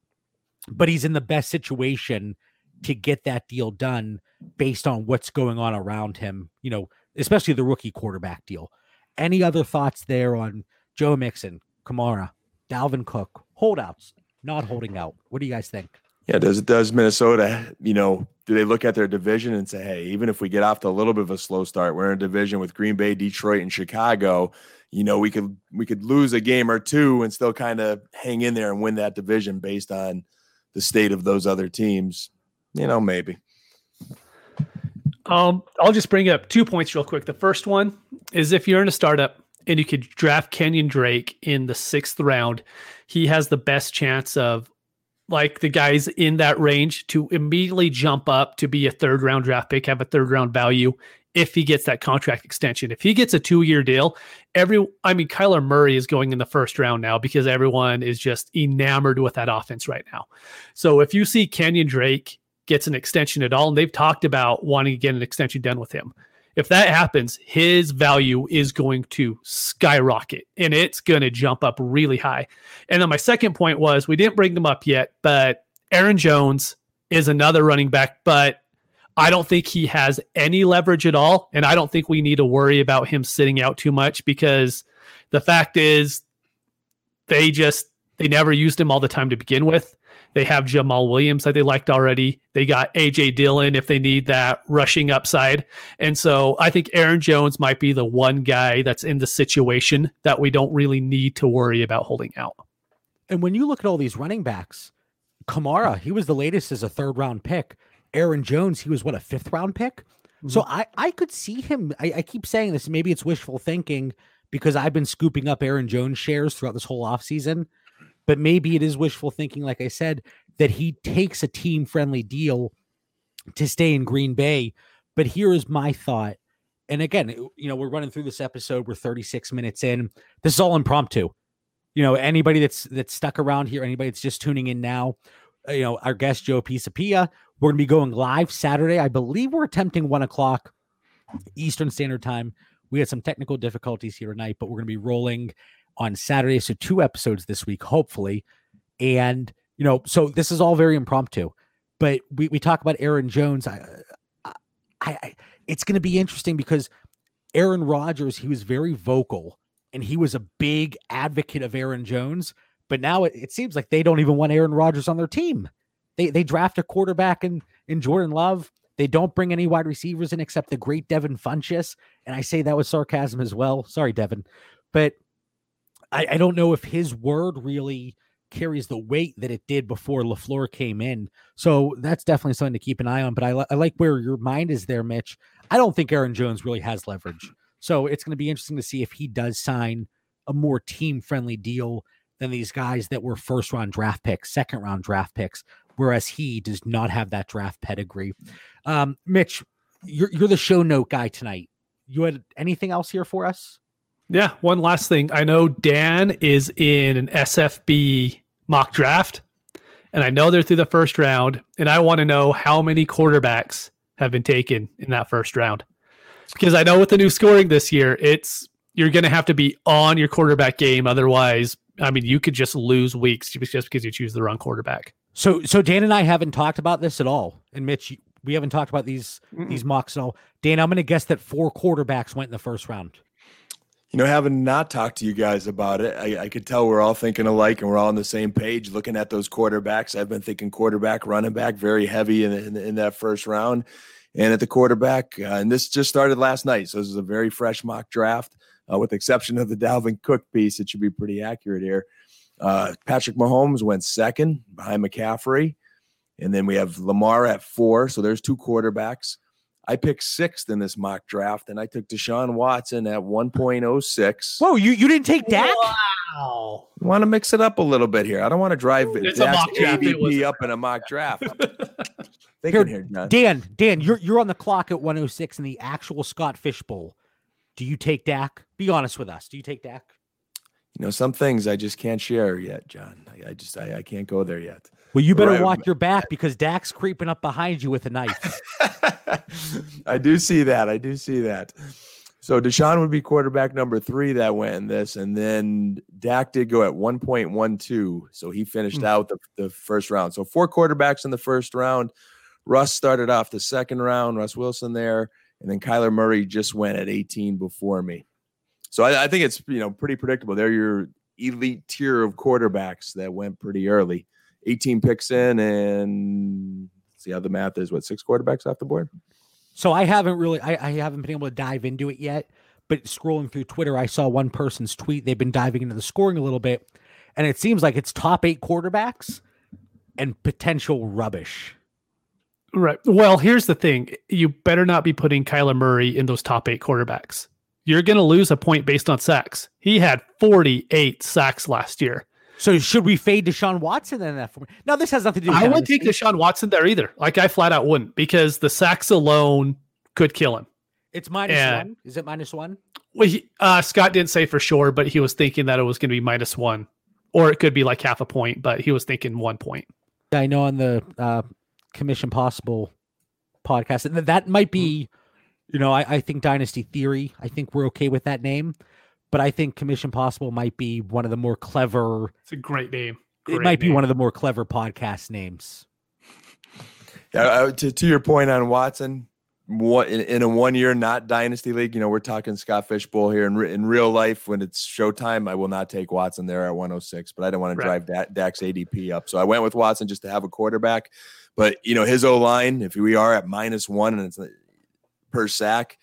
A: but he's in the best situation to get that deal done based on what's going on around him, you know, especially the rookie quarterback deal. Any other thoughts there on Joe Mixon, Kamara, Dalvin Cook, holdouts, not holding out? What do you guys think?
B: Yeah, does does Minnesota, you know, do they look at their division and say, hey, even if we get off to a little bit of a slow start, we're in a division with Green Bay, Detroit, and Chicago. You know, we could we could lose a game or two and still kind of hang in there and win that division based on the state of those other teams. You know, maybe.
C: Um, I'll just bring up two points real quick. The first one is if you're in a startup and you could draft Kenyon Drake in the sixth round, he has the best chance of like the guys in that range to immediately jump up to be a third round draft pick, have a third round value if he gets that contract extension. If he gets a two year deal, every I mean Kyler Murray is going in the first round now because everyone is just enamored with that offense right now. So if you see Kenyon Drake gets an extension at all, and they've talked about wanting to get an extension done with him. If that happens, his value is going to skyrocket and it's going to jump up really high. And then my second point was we didn't bring them up yet, but Aaron Jones is another running back, but I don't think he has any leverage at all. And I don't think we need to worry about him sitting out too much because the fact is they just they never used him all the time to begin with. They have Jamaal Williams that they liked already. They got AJ Dillon if they need that rushing upside. And so I think Aaron Jones might be the one guy that's in the situation that we don't really need to worry about holding out.
A: And when you look at all these running backs, Kamara, he was the latest as a third round pick. Aaron Jones, he was what a fifth round pick. Mm-hmm. So I I could see him. I, I keep saying this. Maybe it's wishful thinking because I've been scooping up Aaron Jones shares throughout this whole offseason but maybe it is wishful thinking, like I said, that he takes a team friendly deal to stay in Green Bay. But here is my thought. And again, you know, we're running through this episode. We're 36 minutes in. This is all impromptu. You know, anybody that's that's stuck around here, anybody that's just tuning in now, uh, you know, our guest Joe Pisapia, we're gonna be going live Saturday. I believe we're attempting one o'clock Eastern Standard Time. We had some technical difficulties here tonight, but we're gonna be rolling on Saturday. So two episodes this week, hopefully. And you know, so this is all very impromptu. But we, we talk about Aaron Jones. I, I, I it's going to be interesting because Aaron Rodgers, he was very vocal and he was a big advocate of Aaron Jones. But now it, it seems like they don't even want Aaron Rodgers on their team. They they draft a quarterback in in Jordan Love. They don't bring any wide receivers in except the great Devin Funchess. And I say that with sarcasm as well. Sorry, Devin. But I, I don't know if his word really carries the weight that it did before LaFleur came in. So that's definitely something to keep an eye on. But I, li- I like where your mind is there, Mitch. I don't think Aaron Jones really has leverage. So it's going to be interesting to see if he does sign a more team friendly deal than these guys that were first round draft picks, second round draft picks, whereas he does not have that draft pedigree. Um, Mitch, you're, you're the show note guy tonight. You had anything else here for us?
C: Yeah, one last thing. I know Dan is in an SFB mock draft, and I know they're through the first round, and I want to know how many quarterbacks have been taken in that first round. Because I know with the new scoring this year, it's you're going to have to be on your quarterback game. Otherwise, I mean, you could just lose weeks just because you choose the wrong quarterback.
A: So, so Dan and I haven't talked about this at all, and Mitch, we haven't talked about these Mm-mm. these mocks at all. Dan, I'm going to guess that four quarterbacks went in the first round
B: you know, having not talked to you guys about it, I, I, could tell we're all thinking alike and we're all on the same page looking at those quarterbacks. I've been thinking quarterback, running back, very heavy in, in, in that first round. And at the quarterback, uh, and this just started last night. So this is a very fresh mock draft, uh, with exception of the Dalvin Cook piece. It should be pretty accurate here. Uh, Patrick Mahomes went second behind McCaffrey. And then we have Lamar at four. So there's two quarterbacks. I picked sixth in this mock draft, and I took Deshaun Watson at 1.06.
A: Whoa, you, you didn't take Dak?
B: Wow. Want to mix it up a little bit here. I don't want to drive it's Dak's ADP up in a mock draft.
A: here, here, Dan, Dan, you're you're on the clock at 106 in the actual Scott Fishbowl. Do you take Dak? Be honest with us. Do you take Dak?
B: You know, some things I just can't share yet, John. I, I just I, I can't go there yet.
A: Well, you better right. watch your back because Dak's creeping up behind you with a knife.
B: I do see that. I do see that. So Deshaun would be quarterback number three that went in this, and then Dak did go at 1.12, so he finished mm. out the, the first round. So four quarterbacks in the first round. Russ started off the second round. Russ Wilson there, and then Kyler Murray just went at 18 before me. So I, I think it's you know pretty predictable. They're your elite tier of quarterbacks that went pretty early. 18 picks in, and see how the math is. What six quarterbacks off the board?
A: So I haven't really, I, I haven't been able to dive into it yet. But scrolling through Twitter, I saw one person's tweet. They've been diving into the scoring a little bit, and it seems like it's top eight quarterbacks and potential rubbish.
C: Right. Well, here's the thing: you better not be putting Kyler Murray in those top eight quarterbacks. You're going to lose a point based on sacks. He had 48 sacks last year.
A: So should we fade Deshaun Watson in that form? No, this has nothing to do.
C: with I wouldn't take Deshaun Watson there either. Like I flat out wouldn't because the sacks alone could kill him.
A: It's minus and, one. Is it minus one?
C: Well, he, uh, Scott didn't say for sure, but he was thinking that it was going to be minus one, or it could be like half a point. But he was thinking one point.
A: I know on the uh, Commission Possible podcast, that that might be, you know, I, I think Dynasty Theory. I think we're okay with that name but I think Commission Possible might be one of the more clever.
C: It's a great name. Great
A: it might
C: name.
A: be one of the more clever podcast names.
B: Yeah, uh, to to your point on Watson, what in, in, a one year not dynasty league, you know, we're talking Scott Fishbowl here. In in real life, when it's showtime, I will not take Watson there at 106, but I don't want to drive da- Dak's ADP up, so I went with Watson just to have a quarterback. But you know, his O line, if we are at minus one and it's per sack,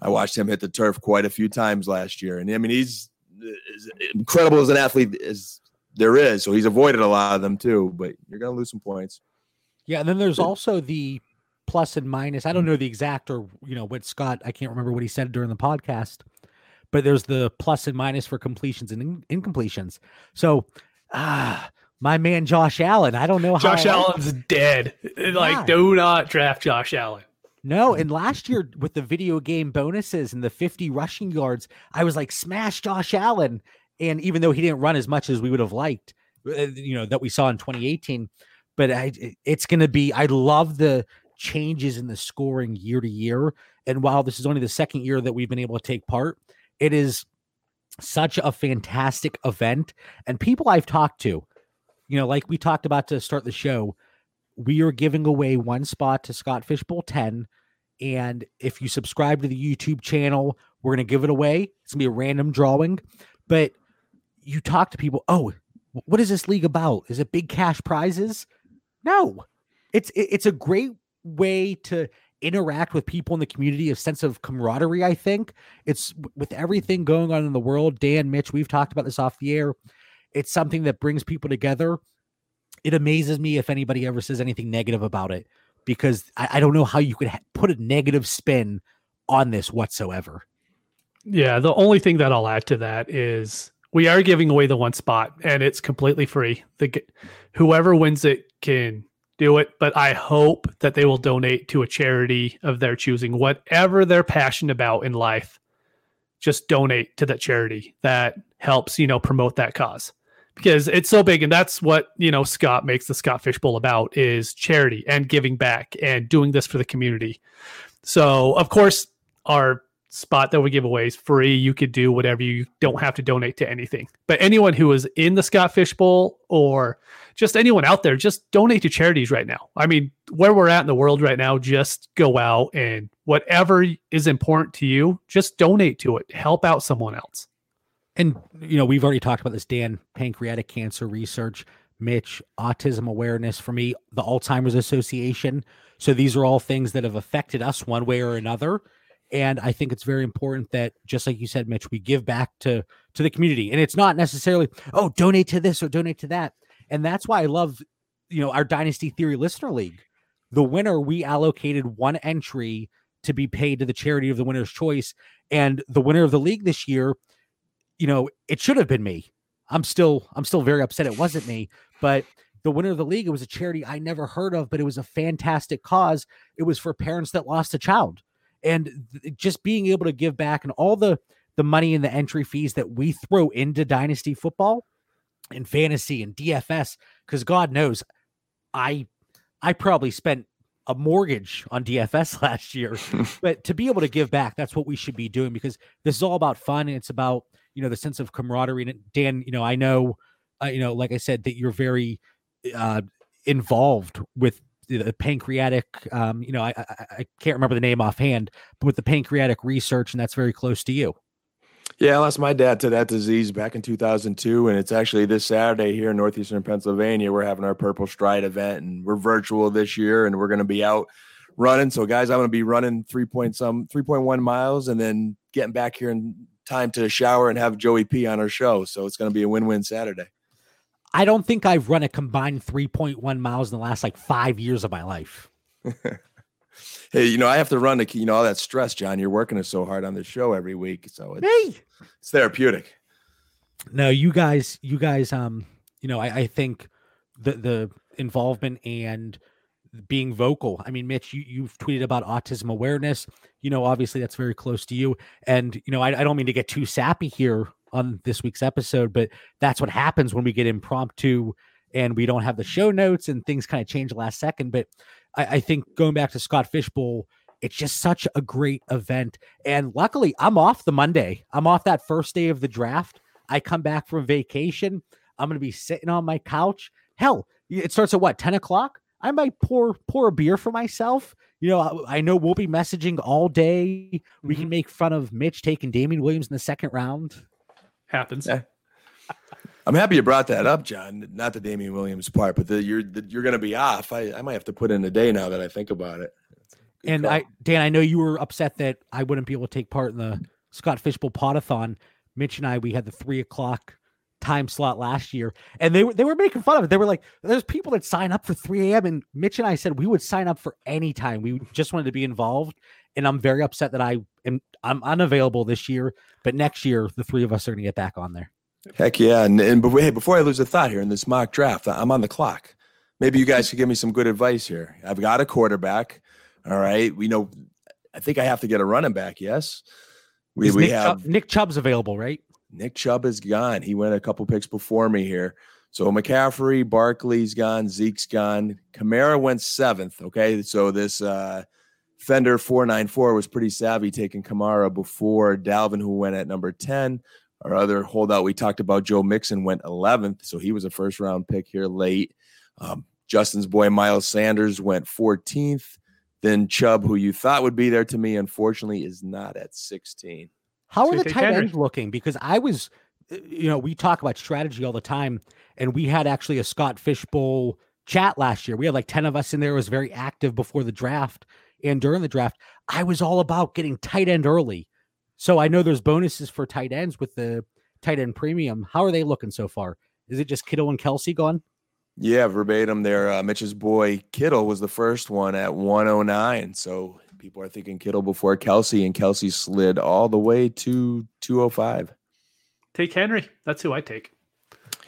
B: I watched him hit the turf quite a few times last year, and I mean he's as incredible as an athlete as there is. So he's avoided a lot of them too. But you're going to lose some points.
A: Yeah, and then there's also the plus and minus. I don't know the exact or you know what Scott. I can't remember what he said during the podcast, but there's the plus and minus for completions and in- incompletions. So ah. My man Josh Allen. I don't know
C: how Josh Allen's dead. Like, yeah. do not draft Josh Allen.
A: No, and last year with the video game bonuses and the 50 rushing yards, I was like, smash Josh Allen. And even though he didn't run as much as we would have liked, uh, you know, that we saw in 2018, but I, it's going to be, I love the changes in the scoring year to year. And while this is only the second year that we've been able to take part, it is such a fantastic event. And people I've talked to, you know, like we talked about to start the show, we are giving away one spot to Scott Fishbowl 10 and if you subscribe to the YouTube channel, we're going to give it away. It's going to be a random drawing. But you talk to people, oh, what is this league about? Is it big cash prizes? No. It's it's a great way to interact with people in the community, a sense of camaraderie, I think. It's with everything going on in the world, Dan, Mitch, we've talked about this off the air. It's something that brings people together. It amazes me if anybody ever says anything negative about it because I, I don't know how you could ha- put a negative spin on this whatsoever.
C: Yeah, the only thing that I'll add to that is we are giving away the one spot and it's completely free. The whoever wins it can do it, but I hope that they will donate to a charity of their choosing, whatever they're passionate about in life. Just donate to that charity that helps, you know, promote that cause because it's so big and that's what you know scott makes the scott fishbowl about is charity and giving back and doing this for the community. So of course our spot that we give away is free. You could do whatever you don't have to donate to anything. But anyone who is in the scott fishbowl or just anyone out there just donate to charities right now. I mean where we're at in the world right now just go out and whatever is important to you just donate to it. Help out someone else
A: and you know we've already talked about this dan pancreatic cancer research mitch autism awareness for me the alzheimer's association. So these are all things that have affected us one way or another. And i think it's very important that just like you said mitch we give back to to the community. And it's not necessarily oh donate to this or donate to that. And that's why i love you know our dynasty theory listener league. The winner we allocated one entry to be paid to the charity of the winner's choice. And the winner of the league this year you know, it should have been me. I'm still I'm still very upset it wasn't me, but the winner of the league it was a charity I never heard of, but it was a fantastic cause. It was for parents that lost a child. And th- just being able to give back and all the the money and the entry fees that we throw into dynasty football and fantasy and DFS cuz God knows I I probably spent a mortgage on DFS last year. but to be able to give back, that's what we should be doing because this is all about fun and it's about you know the sense of camaraderie. And Dan, you know, I know, uh, you know, like I said, that you're very uh, involved with the pancreatic. Um, you know, I, I I can't remember the name offhand, but with the pancreatic research, and that's very close to you.
B: Yeah, I lost my dad to that disease back in 2002, and it's actually this Saturday here in northeastern Pennsylvania. We're having our Purple Stride event, and we're virtual this year, and we're going to be out running. So, guys, I'm going to be running three point some 3.1 miles, and then getting back here in time to shower and have Joey P on our show. So it's going to be a win-win Saturday.
A: I don't think I've run a combined 3.1 miles in the last like five years of my life.
B: hey, you know, I have to run to, you know, all that stress, John. You're working so hard on the show every week. So it's,
A: Hey,
B: it's therapeutic.
A: no, you guys, you guys, um, you know, I, I think the the involvement and being vocal. I mean, Mitch, you you've tweeted about autism awareness. You know, obviously that's very close to you. And you know, I, I don't mean to get too sappy here on this week's episode, but that's what happens when we get impromptu and we don't have the show notes and things kind of change last second. But I, I think going back to Scott Fishbowl, it's just such a great event. And luckily, I'm off the Monday. I'm off that first day of the draft. I come back from vacation. I'm going to be sitting on my couch. Hell, it starts at what, 10 o'clock? I might pour pour a beer for myself. You know, I, I know we'll be messaging all day. We can mm-hmm. make fun of Mitch taking Damien Williams in the second round.
C: Happens.
B: Yeah. I'm happy you brought that up, John. Not the Damien Williams part, but the, you're the, you're going to be off. I, I might have to put in a day now that I think about it.
A: And
B: call.
A: I, Dan, I know you were upset that I wouldn't be able to take part in the Scott Fishbowl Podathon. Mitch and I, we had the three o'clock time slot last year, and they were they were making fun of it. They were like, "There's people that sign up for 3 a.m." And Mitch and I said we would sign up for any time. We just wanted to be involved, and I'm very upset that I am I'm unavailable this year. But next year, the three of us are going to get back on there.
B: Heck yeah. And, and but hey, before I lose a thought here in this mock draft, I'm on the clock. Maybe you guys could give me some good advice here. I've got a quarterback. All right. We know, I think I have to get a running back. Yes. We,
A: Is
B: we
A: Nick,
B: have
A: Chubb, Nick Chubb's available, right?
B: Nick Chubb is gone. He went a couple picks before me here. So McCaffrey, Barkley's gone, Zeke's gone. Kamara went seventh. Okay. So this uh Fender 494 was pretty savvy taking Kamara before Dalvin, who went at number 10. Our other holdout we talked about, Joe Mixon, went 11th. So he was a first round pick here late. Um, Justin's boy, Miles Sanders, went 14th. Then Chubb, who you thought would be there to me, unfortunately, is not at 16.
A: How are the tight
C: Henry.
A: ends looking? Because I was, uh, you know, we talk about strategy all the time, and we had actually a Scott Fishbowl chat last year. We had like 10 of us in there. It was very active before the draft and during the draft. I was all about getting tight end early. So I know there's bonuses for tight ends with the tight end premium. How are they looking so far? Is it just Kittle and Kelsey gone?
B: Yeah, verbatim there. Uh, Mitch's boy Kittle was the first one at 109. So people are thinking Kittle before Kelsey, and Kelsey slid all the way to 205.
C: Take Henry. That's who I take.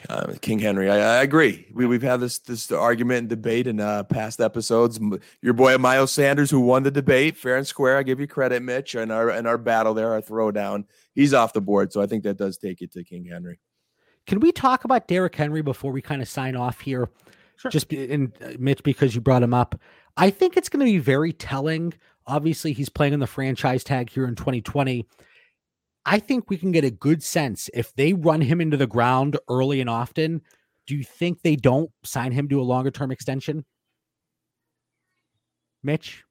B: Uh, King Henry, I, I agree. We, we've had this this argument and debate in uh, past episodes. Your boy Miles Sanders, who won the debate, fair and square. I give you credit, Mitch, and our and our battle there, our throwdown. He's off the board, so I think that does take it to King Henry.
A: Can we talk about Derrick Henry before we kind of sign off here?
C: Sure.
A: Just be- and uh, Mitch, because you brought him up, I think it's going to be very telling. Obviously, he's playing on the franchise tag here in 2020. I think we can get a good sense if they run him into the ground early and often. Do you think they don't sign him to a longer term extension? Mitch,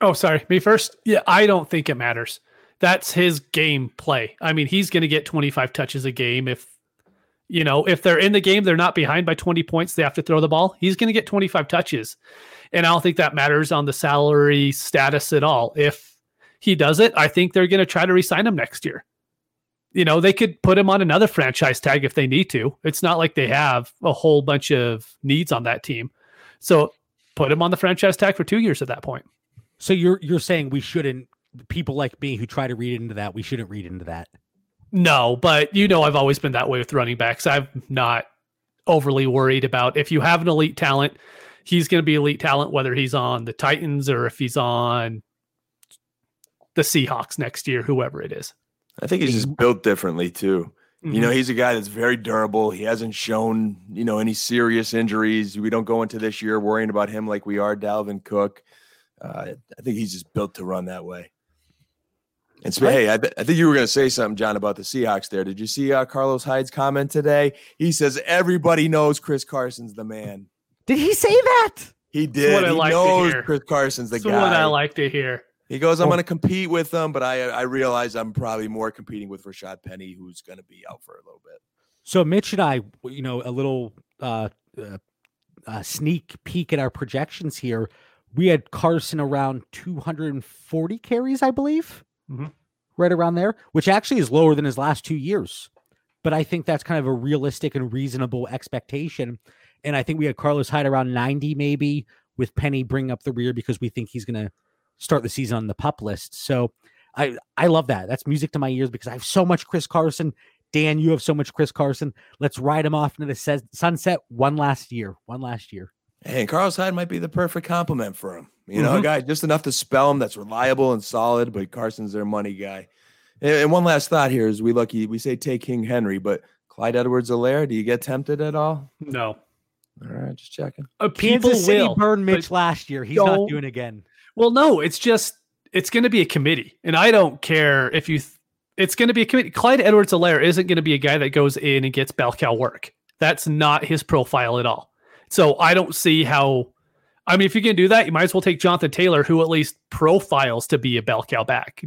C: Oh, sorry. Me first. Yeah, I don't think it matters. That's his game play. I mean, he's going to get 25 touches a game if you know, if they're in the game, they're not behind by 20 points, they have to throw the ball. He's going to get 25 touches. And I don't think that matters on the salary status at all. If he does it, I think they're going to try to resign him next year. You know, they could put him on another franchise tag if they need to. It's not like they have a whole bunch of needs on that team. So put him on the franchise tag for two years at that point.
A: so you're you're saying we shouldn't people like me who try to read into that, we shouldn't read into that.
C: No, but you know, I've always been that way with running backs. I'm not overly worried about if you have an elite talent, he's going to be elite talent, whether he's on the Titans or if he's on the Seahawks next year, whoever it is.
B: I think he's just built differently too. You
C: Mm-hmm.
B: know, he's a guy that's very durable. He hasn't shown, you know, any serious injuries. We don't go into this year worrying about him like we are Dalvin Cook. Uh, I think he's just built to run that way. And so, hey, I, I, think you were going to say something, John, about the Seahawks there. Did you see uh, Carlos Hyde's comment today? He says everybody knows Chris Carson's the man.
A: Did he say that?
B: He did. He
C: like
B: knows Chris Carson's the guy.
C: That's
B: guy.
C: what I like to hear.
B: He goes, I'm going to compete with them, but I I realize I'm probably more competing with Rashad Penny, who's going to be out for a little bit.
A: So Mitch and I, you know, a little uh, uh, uh, sneak peek at our projections here. We had Carson around 240 carries, I believe,
C: mm-hmm.
A: right around there, which actually is lower than his last two years. But I think that's kind of a realistic and reasonable expectation. And I think we had Carlos Hyde around 90, maybe, with Penny bringing up the rear because we think he's going to start the season on the pup list. So I I love that. That's music to my ears because I have so much Chris Carson. Dan, you have so much Chris Carson. Let's ride him off into the sunset one last year. One last year.
B: Hey, and Carlos Hyde might be the perfect compliment for him. You know, mm-hmm. a guy just enough to spell him that's reliable and solid, but Carson's their money guy. And, and one last thought here is we lucky we say take King Henry, but Clyde Edwards-Helaire, do you get tempted at all?
C: No.
B: All right, just checking.
A: Uh, Kansas City will, burned Mitch last year. He's not doing again.
C: Well, no, it's just it's going to be a committee, and I don't care if you. Th- it's going to be a committee. Clyde Edwards-Helaire isn't going to be a guy that goes in and gets bell cow work. That's not his profile at all. So I don't see how. I mean, if you can do that, you might as well take Jonathan Taylor, who at least profiles to be a bell cow back.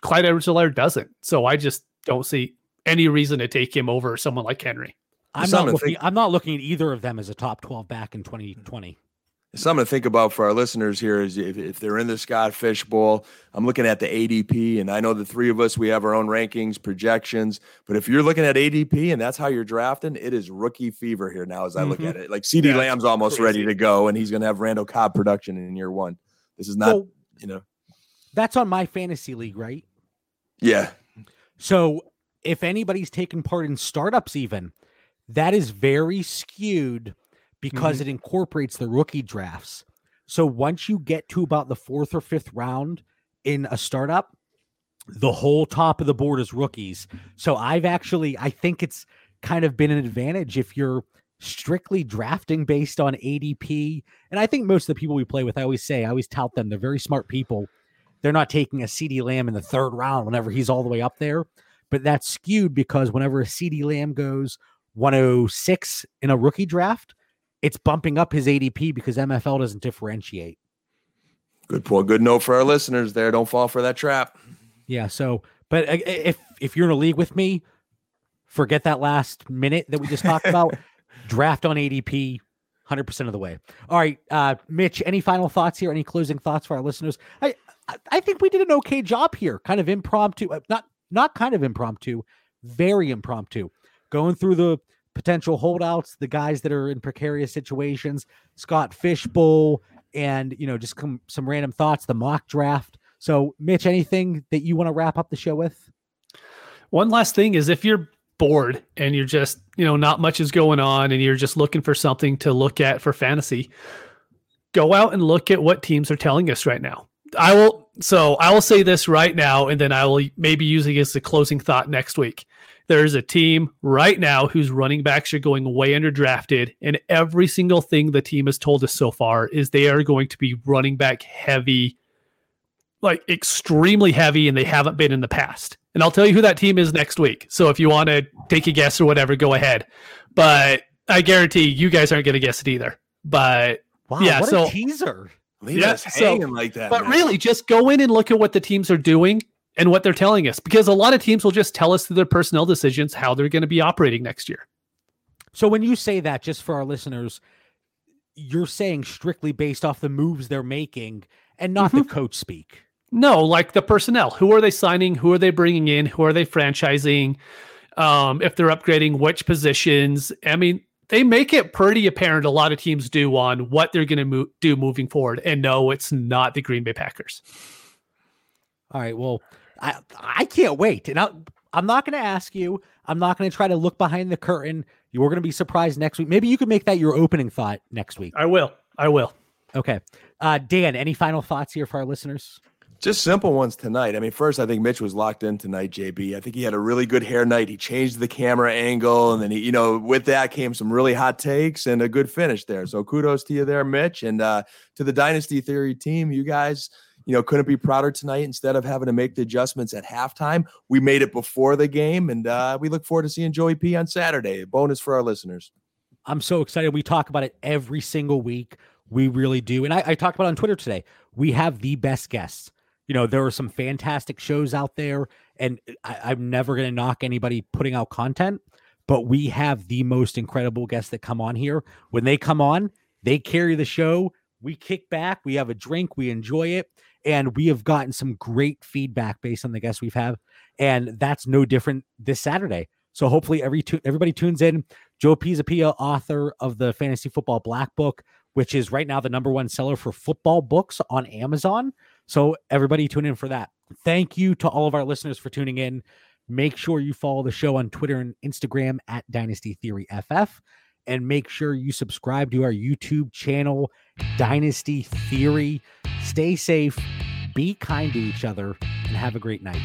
C: Clyde Edwards-Helaire doesn't. So I just don't see any reason to take him over someone like Henry.
A: I'm not looking. Think- I'm not looking at either of them as a top 12 back in 2020
B: something to think about for our listeners here is if, if they're in the Scott Fish Bowl, I'm looking at the ADP, and I know the three of us we have our own rankings, projections. But if you're looking at ADP and that's how you're drafting, it is rookie fever here now. As I mm-hmm. look at it, like CD yeah, Lamb's almost crazy. ready to go, and he's going to have Randall Cobb production in year one. This is not, so, you know,
A: that's on my fantasy league, right?
B: Yeah.
A: So if anybody's taken part in startups, even that is very skewed because mm-hmm. it incorporates the rookie drafts. So once you get to about the fourth or fifth round in a startup, the whole top of the board is rookies. So I've actually, I think it's kind of been an advantage if you're strictly drafting based on ADP. And I think most of the people we play with, I always say, I always tout them, they're very smart people. They're not taking a CeeDee Lamb in the third round whenever he's all the way up there. But that's skewed because whenever a CeeDee Lamb goes 106 in a rookie draft, it's bumping up his ADP because MFL doesn't differentiate.
B: Good point. Good note for our listeners there. Don't fall for that trap.
A: Yeah. So, but if if you're in a league with me, forget that last minute that we just talked about. Draft on ADP, hundred percent of the way. All right, uh, Mitch. Any final thoughts here? Any closing thoughts for our listeners? I I think we did an okay job here. Kind of impromptu, uh, not not kind of impromptu, very impromptu. Going through the potential holdouts, the guys that are in precarious situations, Scott Fishbowl, and you know, just come, some random thoughts, the mock draft. So, Mitch, anything that you want to wrap up the show with?
C: One last thing is if you're bored and you're just, you know, not much is going on and you're just looking for something to look at for fantasy, go out and look at what teams are telling us right now. I will so I will say this right now and then I will maybe use it as a closing thought next week. There's a team right now whose running backs are going way underdrafted, and every single thing the team has told us so far is they are going to be running back heavy, like extremely heavy, and they haven't been in the past. And I'll tell you who that team is next week. So if you want to take a guess or whatever, go ahead. But I guarantee you guys aren't going to guess it either. But
A: wow,
C: yeah,
A: what
C: so
A: a teaser.
B: Leave yeah, so, like that.
C: But man. really, just go in and look at what the teams are doing and what they're telling us because a lot of teams will just tell us through their personnel decisions how they're going to be operating next year.
A: So when you say that, just for our listeners, you're saying strictly based off the moves they're making and not mm-hmm. the coach speak.
C: No, like the personnel. Who are they signing? Who are they bringing in? Who are they franchising? Um, if they're upgrading, which positions? I mean, they make it pretty apparent. A lot of teams do on what they're going to mo- do moving forward. And no, it's not the Green Bay Packers.
A: All right. Well, I I can't wait. And I, I'm not going to ask you. I'm not going to try to look behind the curtain. You're going to be surprised next week. Maybe you could make that your opening thought next week.
C: I will. I will.
A: Okay. Uh, Dan, any final thoughts here for our listeners?
B: Just simple ones tonight. I mean, first, I think Mitch was locked in tonight, JB. I think he had a really good hair night. He changed the camera angle, and then he, you know, with that came some really hot takes and a good finish there. So kudos to you there, Mitch, and uh, to the Dynasty Theory team. You guys, you know, couldn't be prouder tonight. Instead of having to make the adjustments at halftime, we made it before the game, and uh, we look forward to seeing Joey P on Saturday. A bonus for our listeners.
A: I'm so excited. We talk about it every single week. We really do. And I, I talked about on Twitter today. We have the best guests you know, there are some fantastic shows out there, and I, am never going to knock anybody putting out content, but we have the most incredible guests that come on here. When they come on, they carry the show. We kick back, we have a drink, we enjoy it, and we have gotten some great feedback based on the guests we've had, and that's no different this Saturday. So hopefully, every tu- everybody tunes in. Joe Pisapia, author of the Fantasy Football Black Book, which is right now the number one seller for football books on Amazon. So everybody tune in for that. Thank you to all of our listeners for tuning in. Make sure you follow the show on Twitter and Instagram at Dynasty Theory FF. And make sure you subscribe to our YouTube channel, Dynasty Theory. Stay safe, be kind to each other, and have a great night.